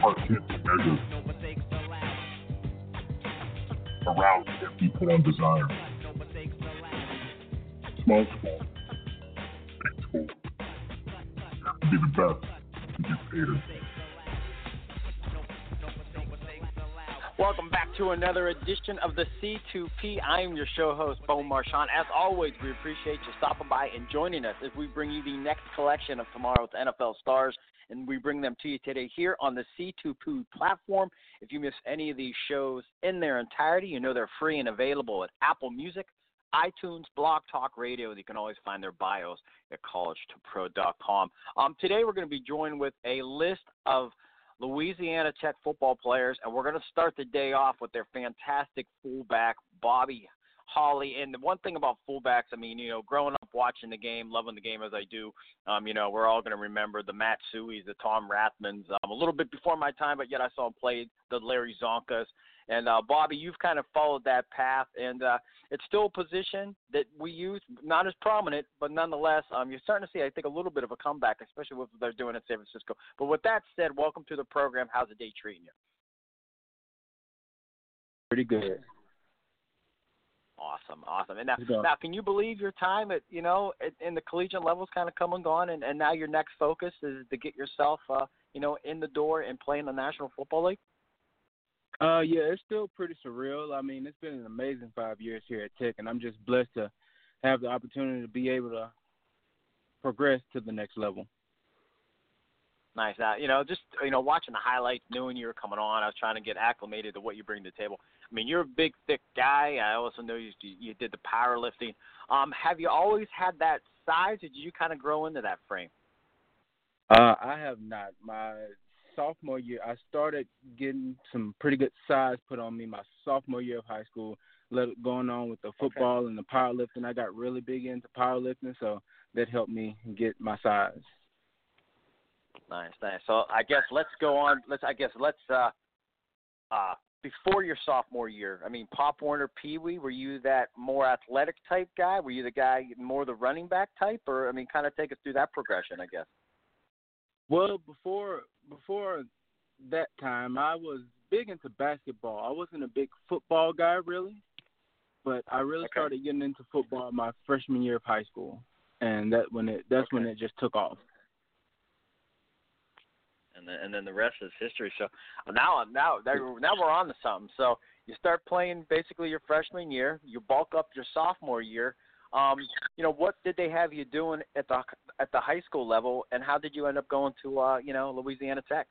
Part can't be measured. Around can't be put on desire. Small school, big school. Have to be the best to get paid. Welcome back to another edition of the C2P. I am your show host, Bo Marchionte. As always, we appreciate you stopping by and joining us as we bring you the next collection of tomorrow's NFL stars, and we bring them to you today here on the C2P platform. If you miss any of these shows in their entirety, you know they're free and available at Apple Music, iTunes, Blog Talk Radio. You can always find their bios at College2Pro.com. Um, today, we're going to be joined with a list of Louisiana Tech football players, and we're going to start the day off with their fantastic fullback, Bobby Holly. And the one thing about fullbacks, I mean, you know, growing up watching the game, loving the game as I do, um, you know, we're all going to remember the Matt Suheys, the Tom Rathmans, um, a little bit before my time, but yet I saw him play the Larry Csonkas. And uh, Bobby, you've kind of followed that path, and uh, it's still a position that we use, not as prominent, but nonetheless, um, you're starting to see, I think, a little bit of a comeback, especially with what they're doing in San Francisco. But with that said, welcome to the program. How's the day treating you? Pretty good. Awesome, awesome. And now, now, can you believe your time at you know at, in the collegiate levels kind of come and gone, and, and now your next focus is to get yourself, uh, you know, in the door and play in the National Football League? Uh, yeah, it's still pretty surreal. I mean, it's been an amazing five years here at Tech, and I'm just blessed to have the opportunity to be able to progress to the next level. Nice. Uh, you know, just you know, watching the highlights, knowing you were coming on, I was trying to get acclimated to what you bring to the table. I mean, you're a big, thick guy. I also know you you did the powerlifting. Um, have you always had that size, or did you kind of grow into that frame? Uh, I have not. My sophomore year, I started getting some pretty good size put on me my sophomore year of high school. Let going on with the football okay. and the powerlifting, I got really big into powerlifting, so that helped me get my size. Nice, nice. So I guess let's go on. Let's I guess let's uh uh before your sophomore year. I mean, Pop Warner, Pee Wee. Were you that more athletic type guy? Were you the guy more the running back type, or I mean, kind of take us through that progression, I guess. Well, before before that time, I was big into basketball. I wasn't a big football guy really, but I really okay. started getting into football my freshman year of high school, and that when it that's okay. when it just took off and then, and then the rest is history. So now now now we're on to something. So you start playing basically your freshman year, you bulk up your sophomore year. Um, you know, what did they have you doing at the at the high school level, and how did you end up going to uh, you know Louisiana Tech?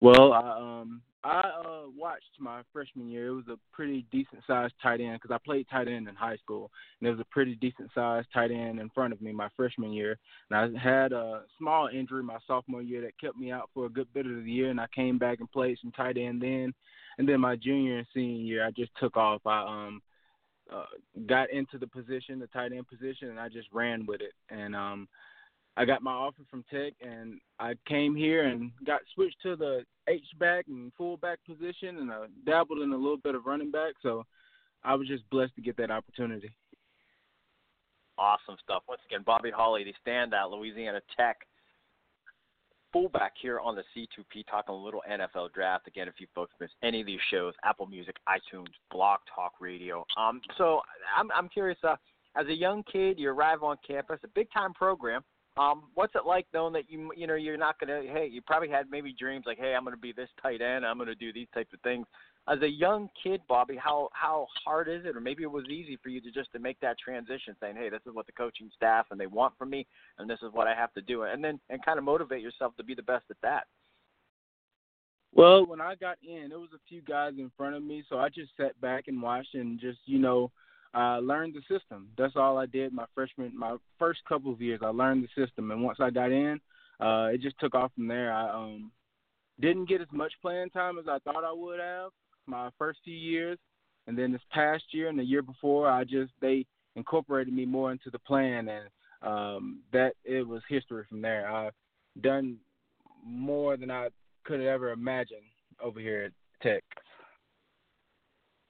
Well, I um I uh watched my freshman year. It was a pretty decent sized tight end because I played tight end in high school, and there was a pretty decent sized tight end in front of me my freshman year. And I had a small injury my sophomore year that kept me out for a good bit of the year, and I came back and played some tight end then. And then my junior and senior year, I just took off. I um uh, got into the position, the tight end position, and I just ran with it. And um I got my offer from Tech, and I came here and got switched to the H back and fullback position, and I dabbled in a little bit of running back. So I was just blessed to get that opportunity. Awesome stuff. Once again, Bobby Holly, the standout Louisiana Tech fullback here on the C2P, talking a little NFL draft. Again, if you folks miss any of these shows, Apple Music, iTunes, Blog Talk Radio. Um, so I'm I'm curious. Uh, as a young kid, you arrive on campus, a big time program. Um, what's it like knowing that you you know you're not gonna hey you probably had maybe dreams like hey I'm gonna be this tight end I'm gonna do these types of things as a young kid Bobby how how hard is it or maybe it was easy for you to just to make that transition saying hey this is what the coaching staff and they want from me and this is what I have to do and then and kind of motivate yourself to be the best at that. Well, when I got in, there was a few guys in front of me, so I just sat back and watched and just you know I learned the system. That's all I did my freshman, my first couple of years. I learned the system, and once I got in, uh, it just took off from there. I um, didn't get as much playing time as I thought I would have my first few years, and then this past year and the year before, I just they incorporated me more into the plan, and um, that it was history from there. I've done more than I could have ever imagined over here at Tech.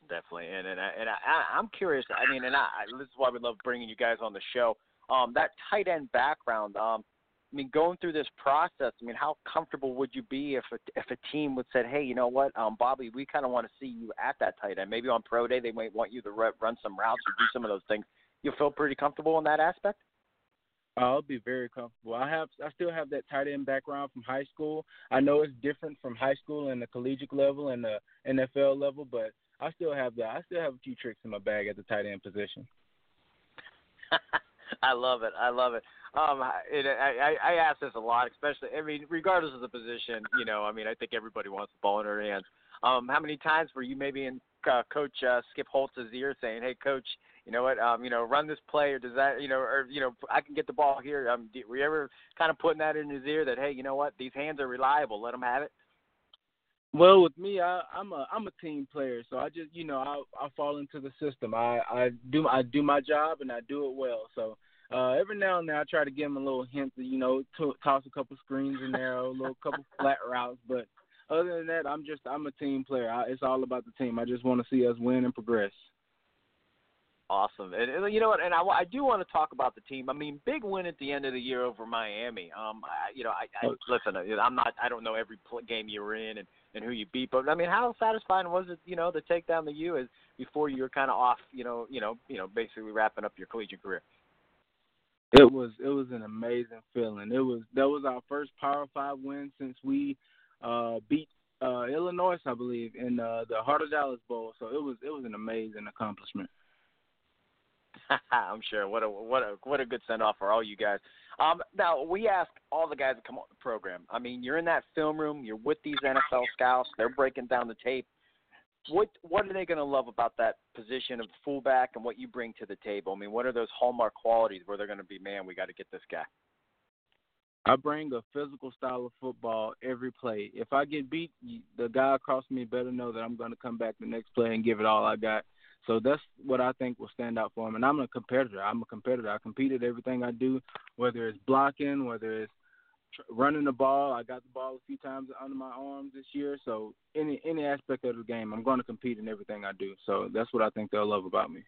Definitely, and and I, and I, I'm curious. I mean, and I, this is why we love bringing you guys on the show. Um, that tight end background. Um, I mean, going through this process. I mean, how comfortable would you be if a, if a team would said, "Hey, you know what, um, Bobby, we kind of want to see you at that tight end. Maybe on pro day they might want you to run some routes or do some of those things." You feel pretty comfortable in that aspect? I'll be very comfortable. I have I still have that tight end background from high school. I know it's different from high school and the collegiate level and the NFL level, but I still have that. I still have a few tricks in my bag at the tight end position. I love it. I love it. Um, it, I, I ask this a lot, especially. I mean, regardless of the position, you know. I mean, I think everybody wants the ball in their hands. Um, how many times were you maybe in uh, Coach uh, Skip Holtz's ear saying, "Hey, Coach, you know what? Um, you know, run this play, or does that, you know, or you know, I can get the ball here." Um, were you ever kind of putting that in his ear that, "Hey, you know what? These hands are reliable. Let them have it." Well, with me, I, I'm a I'm a team player, so I just you know I I fall into the system. I I do I do my job and I do it well. So uh, every now and then I try to give him a little hint, to, you know, to, toss a couple screens in there, a little couple flat routes. But other than that, I'm just I'm a team player. I, it's all about the team. I just want to see us win and progress. Awesome, and, and you know what? And I, I do want to talk about the team. I mean, big win at the end of the year over Miami. Um, I, you know, I, I listen. I'm not. I don't know every game you were in and and who you beat, but I mean, how satisfying was it? You know, to take down the U as before you were kind of off. You know, you know, you know, basically wrapping up your collegiate career. It was it was an amazing feeling. It was that was our first Power Five win since we uh, beat uh, Illinois, I believe, in uh, the Heart of Dallas Bowl. So it was it was an amazing accomplishment. I'm sure. What a what a what a good send off for all you guys. Um, now we ask all the guys that come on the program. I mean, you're in that film room. You're with these NFL scouts. They're breaking down the tape. What what are they going to love about that position of fullback and what you bring to the table? I mean, what are those hallmark qualities where they're going to be, man, we got to get this guy. I bring a physical style of football every play. If I get beat, the guy across me better know that I'm going to come back the next play and give it all I got. So that's what I think will stand out for him. And I'm a competitor. I'm a competitor. I compete at everything I do, whether it's blocking, whether it's running the ball. I got the ball a few times under my arms this year. So any any aspect of the game, I'm going to compete in everything I do. So that's what I think they'll love about me.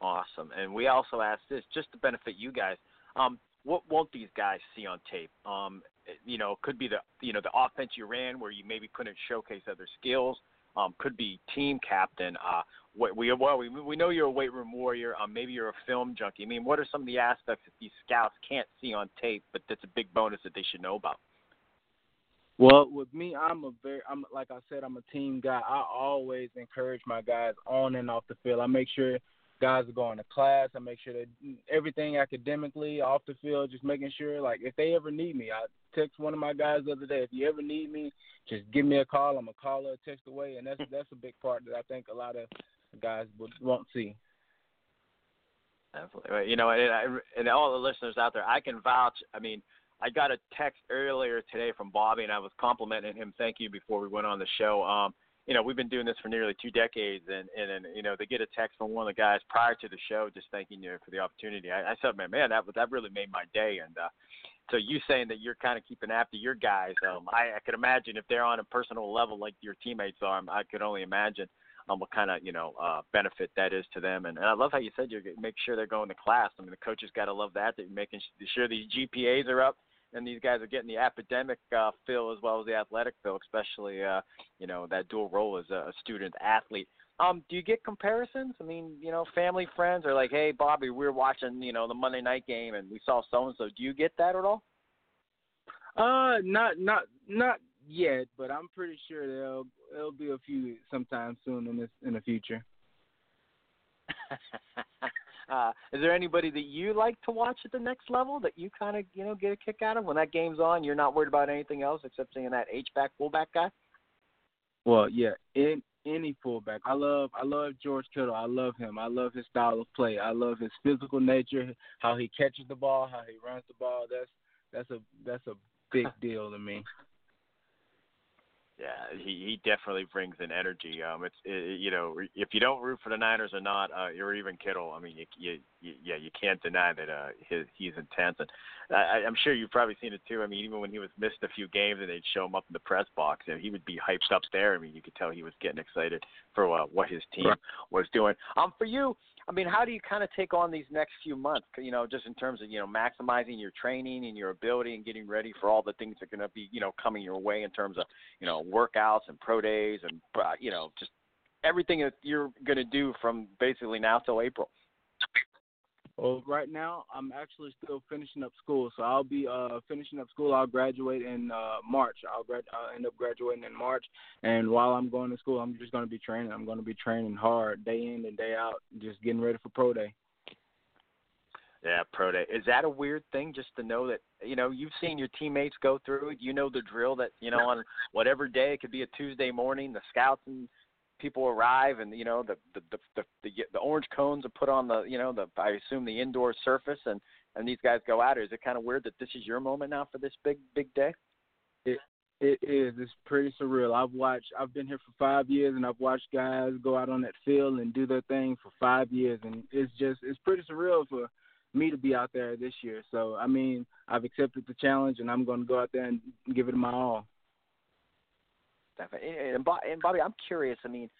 Awesome. And we also asked this just to benefit you guys. Um, what won't these guys see on tape? Um, you know, could be the you know the offense you ran where you maybe couldn't showcase other skills um, could be team captain. Uh, we well, we we know you're a weight room warrior. Um, maybe you're a film junkie. I mean, what are some of the aspects that these scouts can't see on tape, but that's a big bonus that they should know about? Well, with me, I'm a very, I'm like I said, I'm a team guy. I always encourage my guys on and off the field. I make sure guys are going to class. I make sure that everything academically off the field, just making sure like if they ever need me, I text one of my guys the other day. If you ever need me, just give me a call. I'm a caller, a text away, and that's that's a big part that I think a lot of guys won't see. Definitely, you know, and, I, and all the listeners out there, I can vouch. I mean, I got a text earlier today from Bobby, and I was complimenting him. Thank you before we went on the show. Um, you know, we've been doing this for nearly two decades, and and, and you know, to get a text from one of the guys prior to the show just thanking you for the opportunity, I, I said, man, man, that that really made my day. And uh, so you saying that you're kind of keeping after your guys, um, I, I could imagine if they're on a personal level like your teammates are, I could only imagine um, what kind of you know uh, benefit that is to them. And, and I love how you said you make sure they're going to class. I mean, the coaches got to love that. They're making sure these GPAs are up and these guys are getting the academic uh, feel as well as the athletic feel, especially uh, you know that dual role as a student athlete. Um, do you get comparisons? I mean, you know, family friends are like, "Hey, Bobby, we are watching, you know, the Monday night game, and we saw so and so." Do you get that at all? Uh, not not not yet, but I'm pretty sure there'll there'll be a few sometime soon in this in the future. Uh, is there anybody that you like to watch at the next level that you kind of you know get a kick out of when that game's on? You're not worried about anything else except seeing that H back fullback guy. Well, yeah, in any fullback, I love I love George Kittle. I love him. I love his style of play. I love his physical nature, how he catches the ball, how he runs the ball. That's that's a that's a big deal to me. Yeah, he he definitely brings an energy. Um, it's it, you know if you don't root for the Niners or not, uh, or even Kittle, I mean, you, you, you yeah, you can't deny that uh, his he's intense, and I, I'm sure you've probably seen it too. I mean, even when he was missed a few games and they'd show him up in the press box, and he would be hyped up there. I mean, you could tell he was getting excited for uh, what his team right. was doing. Um, for you, I mean, how do you kind of take on these next few months? You know, just in terms of you know maximizing your training and your ability and getting ready for all the things that are going to be you know coming your way in terms of you know workouts and pro days and uh, you know just everything that you're going to do from basically now till April. Well, right now I'm actually still finishing up school, so I'll be uh finishing up school. I'll graduate in uh March. I'll grad I'll end up graduating in March, and while I'm going to school, I'm just going to be training. I'm going to be training hard day in and day out, just getting ready for pro day. Yeah, pro day. Is that a weird thing just to know that you know you've seen your teammates go through it? You know the drill that you know on whatever day it could be a Tuesday morning, the scouts and people arrive and you know the the the the, the, the orange cones are put on the you know the I assume the indoor surface and and these guys go it. Is it kind of weird that this is your moment now for this big big day? It it is. It's pretty surreal. I've watched. I've been here for five years, and I've watched guys go out on that field and do their thing for five years, and it's just it's pretty surreal for me to be out there this year. So I mean, I've accepted the challenge, and I'm going to go out there and give it my all stuff. And, and Bobby, I'm curious. I mean,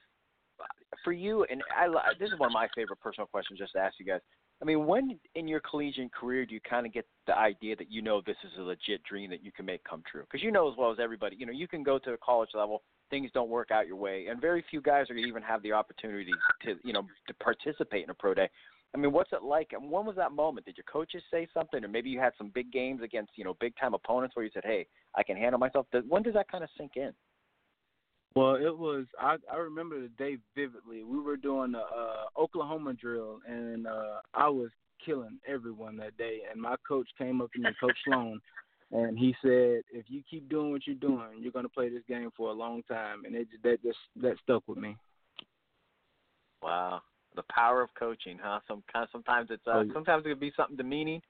for you, and I, this is one of my favorite personal questions just to ask you guys. I mean, when in your collegiate career do you kind of get the idea that you know this is a legit dream that you can make come true? Because you know as well as everybody, you know, you can go to a college level, things don't work out your way, and very few guys are going to even have the opportunity to, you know, to participate in a pro day. I mean, what's it like? And when was that moment? Did your coaches say something, or maybe you had some big games against, you know, big time opponents where you said, "Hey, I can handle myself." When does that kind of sink in? Well, it was. I I remember the day vividly. We were doing the uh, Oklahoma drill, and uh, I was killing everyone that day. And my coach came up to me, Coach Sloan, and he said, "If you keep doing what you're doing, you're going to play this game for a long time." And it that just that stuck with me. Wow, the power of coaching, huh? Some sometimes it's uh, oh, sometimes it could be something demeaning,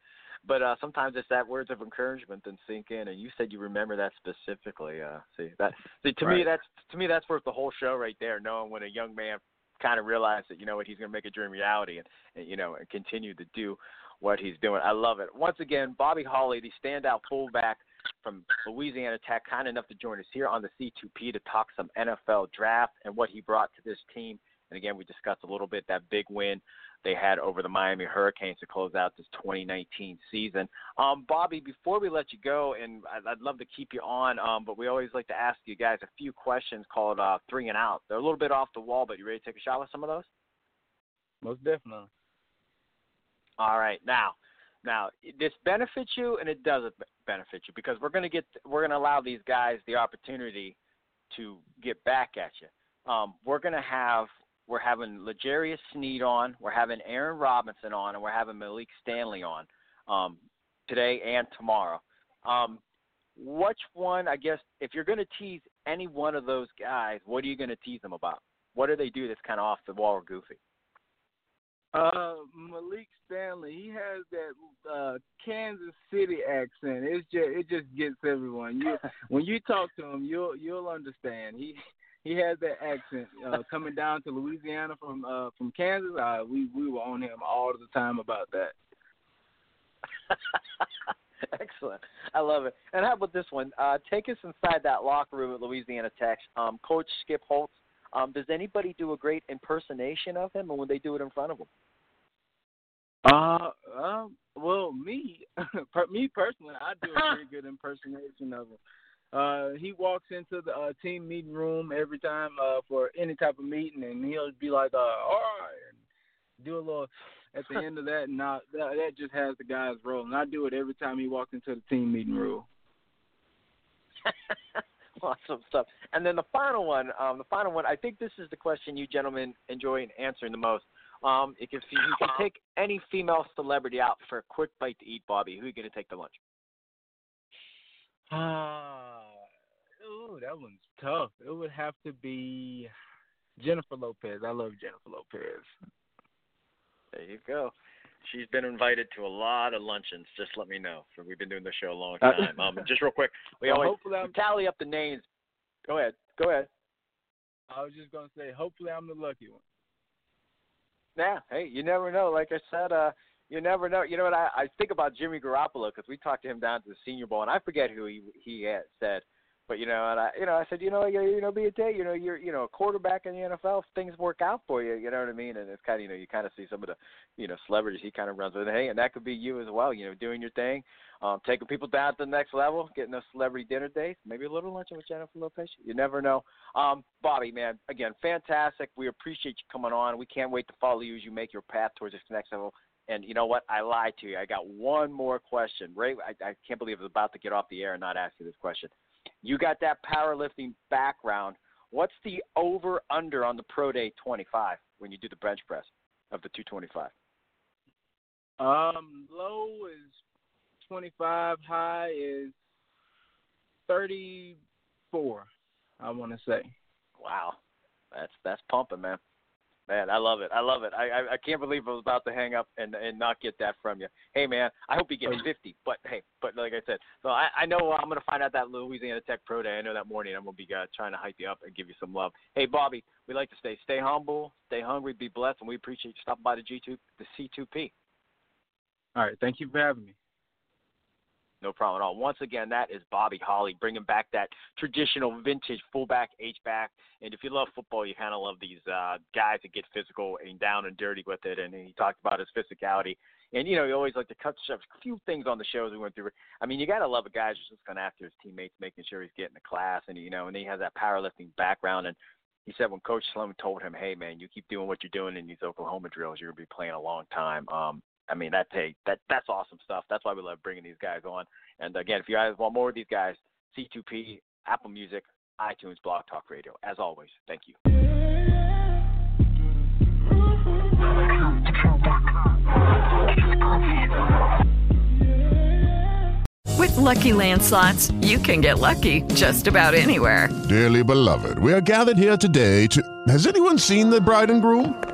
but uh, sometimes it's that words of encouragement that sink in. And you said you remember that specifically. Uh, see that? See, to right. me, that's to me that's worth the whole show right there. Knowing when a young man kind of realized that you know what he's going to make a dream reality and, and you know and continue to do what he's doing. I love it. Once again, Bobby Holly, the standout fullback from Louisiana Tech, kind enough to join us here on the C2P to talk some NFL draft and what he brought to this team. And again, we discussed a little bit that big win they had over the Miami Hurricanes to close out this 2019 season. Um, Bobby, before we let you go, and I'd, I'd love to keep you on, um, but we always like to ask you guys a few questions called uh, three and out. They're a little bit off the wall, but you ready to take a shot with some of those? Most definitely. All right, now, now this benefits you and it doesn't benefit you because we're going to get we're going to allow these guys the opportunity to get back at you. Um, we're going to have we're having L'Jarius Sneed on, we're having Aaron Robinson on, and we're having Malik Stanley on um, today and tomorrow. Um, which one, I guess, if you're going to tease any one of those guys, what are you going to tease them about? What do they do that's kind of off the wall or goofy? Uh, Malik Stanley, he has that uh Kansas City accent. It's just it just gets everyone. You when you talk to him, you'll you'll understand. He he has that accent uh, coming down to Louisiana from uh, from Kansas. Uh, we we were on him all the time about that. Excellent, I love it. And how about this one? Uh, take us inside that locker room at Louisiana Tech. Um, Coach Skip Holtz. Um, does anybody do a great impersonation of him, or when they do it in front of him? Uh, um, well, me, per, me personally, I do a pretty good impersonation of him. Uh, he walks into the uh, team meeting room every time uh, for any type of meeting, and he'll be like, uh, "All right," and do a little at the end of that, and I, that, that just has the guys rolling. I do it every time he walks into the team meeting room. awesome stuff. And then the final one, um, the final one. I think this is the question you gentlemen enjoy answering the most. Um, if you, you can take any female celebrity out for a quick bite to eat, Bobby, who are you going to take to lunch? Ah, ooh, that one's tough. It would have to be Jennifer Lopez. I love Jennifer Lopez. There you go. she's been invited to a lot of luncheons. Just let me know. We've been doing the show a long uh, time. Um, just real quick, we well, always we tally up the names. Go ahead. Go ahead. I was just gonna say, hopefully, I'm the lucky one. Yeah. Hey, you never know. Like I said, uh, you never know. You know what? I, I think about Jimmy Garoppolo because we talked to him down to the Senior Bowl, and I forget who he he had said but you know, and I, you know, I said, you know, you, you know, be a day, you know, you're, you know, a quarterback in the NFL. If things work out for you, you know what I mean. And it's kind of, you know, you kind of see some of the, you know, celebrities he kind of runs with. Hey, and that could be you as well. You know, doing your thing, um, taking people down to the next level, getting those celebrity dinner dates, maybe a little luncheon with Jennifer Lopez. You never know. Um, Bobby, man, again, fantastic. We appreciate you coming on. We can't wait to follow you as you make your path towards this next level. And you know what? I lied to you. I got one more question. Ray, I, I can't believe I was about to get off the air and not ask you this question. You got that powerlifting background. What's the over under on the Pro Day 25 when you do the bench press of the 225? Um, low is 25, high is 34. I want to say. Wow, that's that's pumping, man. Man, I love it. I love it. I, I I can't believe I was about to hang up and and not get that from you. Hey man, I hope you get 50. But hey, but like I said, so I I know I'm gonna find out that Louisiana Tech Pro Day. I know that morning I'm gonna be uh, trying to hype you up and give you some love. Hey Bobby, we like to stay stay humble, stay hungry, be blessed, and we appreciate you stopping by the G2 the C2P. All right, thank you for having me. No problem at all. Once again, that is Bobby Holly bringing back that traditional vintage fullback H back. And if you love football, you kind of love these uh, guys that get physical and down and dirty with it. And he talked about his physicality. And you know, he always like to cut a few things on the shows we went through. I mean, you got to love a guy who's just going after his teammates, making sure he's getting the class, and you know, and he has that powerlifting background. And he said when Coach Sloan told him, "Hey, man, you keep doing what you're doing in these Oklahoma drills, you're gonna be playing a long time." Um, I mean, that hey, that that's awesome stuff. That's why we love bringing these guys on. And again, if you guys want more of these guys, C2P, Apple Music, iTunes, Blog Talk Radio. As always, thank you. With Lucky Land slots, you can get lucky just about anywhere. Dearly beloved, we are gathered here today to. Has anyone seen the bride and groom?